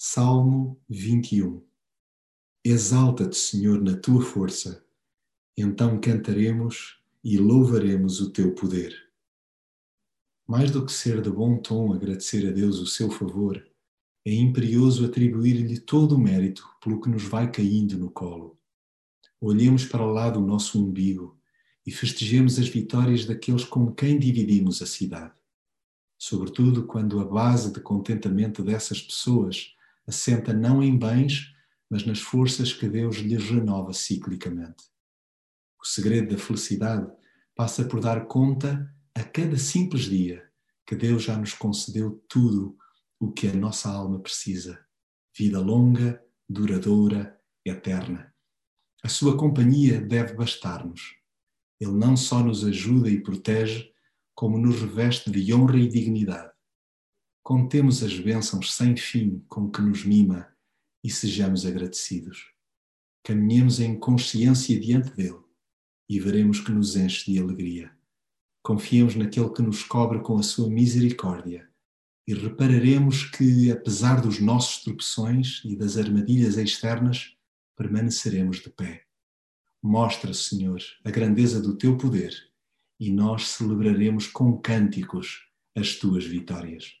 Salmo 21 Exalta-te, Senhor, na tua força, então cantaremos e louvaremos o teu poder. Mais do que ser de bom tom agradecer a Deus o seu favor, é imperioso atribuir-lhe todo o mérito pelo que nos vai caindo no colo. Olhemos para lá do nosso umbigo e festejemos as vitórias daqueles com quem dividimos a cidade. Sobretudo quando a base de contentamento dessas pessoas assenta não em bens, mas nas forças que Deus lhes renova ciclicamente. O segredo da felicidade passa por dar conta a cada simples dia que Deus já nos concedeu tudo o que a nossa alma precisa: vida longa, duradoura, eterna. A sua companhia deve bastar-nos. Ele não só nos ajuda e protege, como nos reveste de honra e dignidade contemos as bênçãos sem fim com que nos mima e sejamos agradecidos. Caminhemos em consciência diante dele e veremos que nos enche de alegria. Confiemos naquele que nos cobre com a sua misericórdia e repararemos que, apesar dos nossos tropeções e das armadilhas externas, permaneceremos de pé. Mostra, Senhor, a grandeza do teu poder e nós celebraremos com cânticos as tuas vitórias.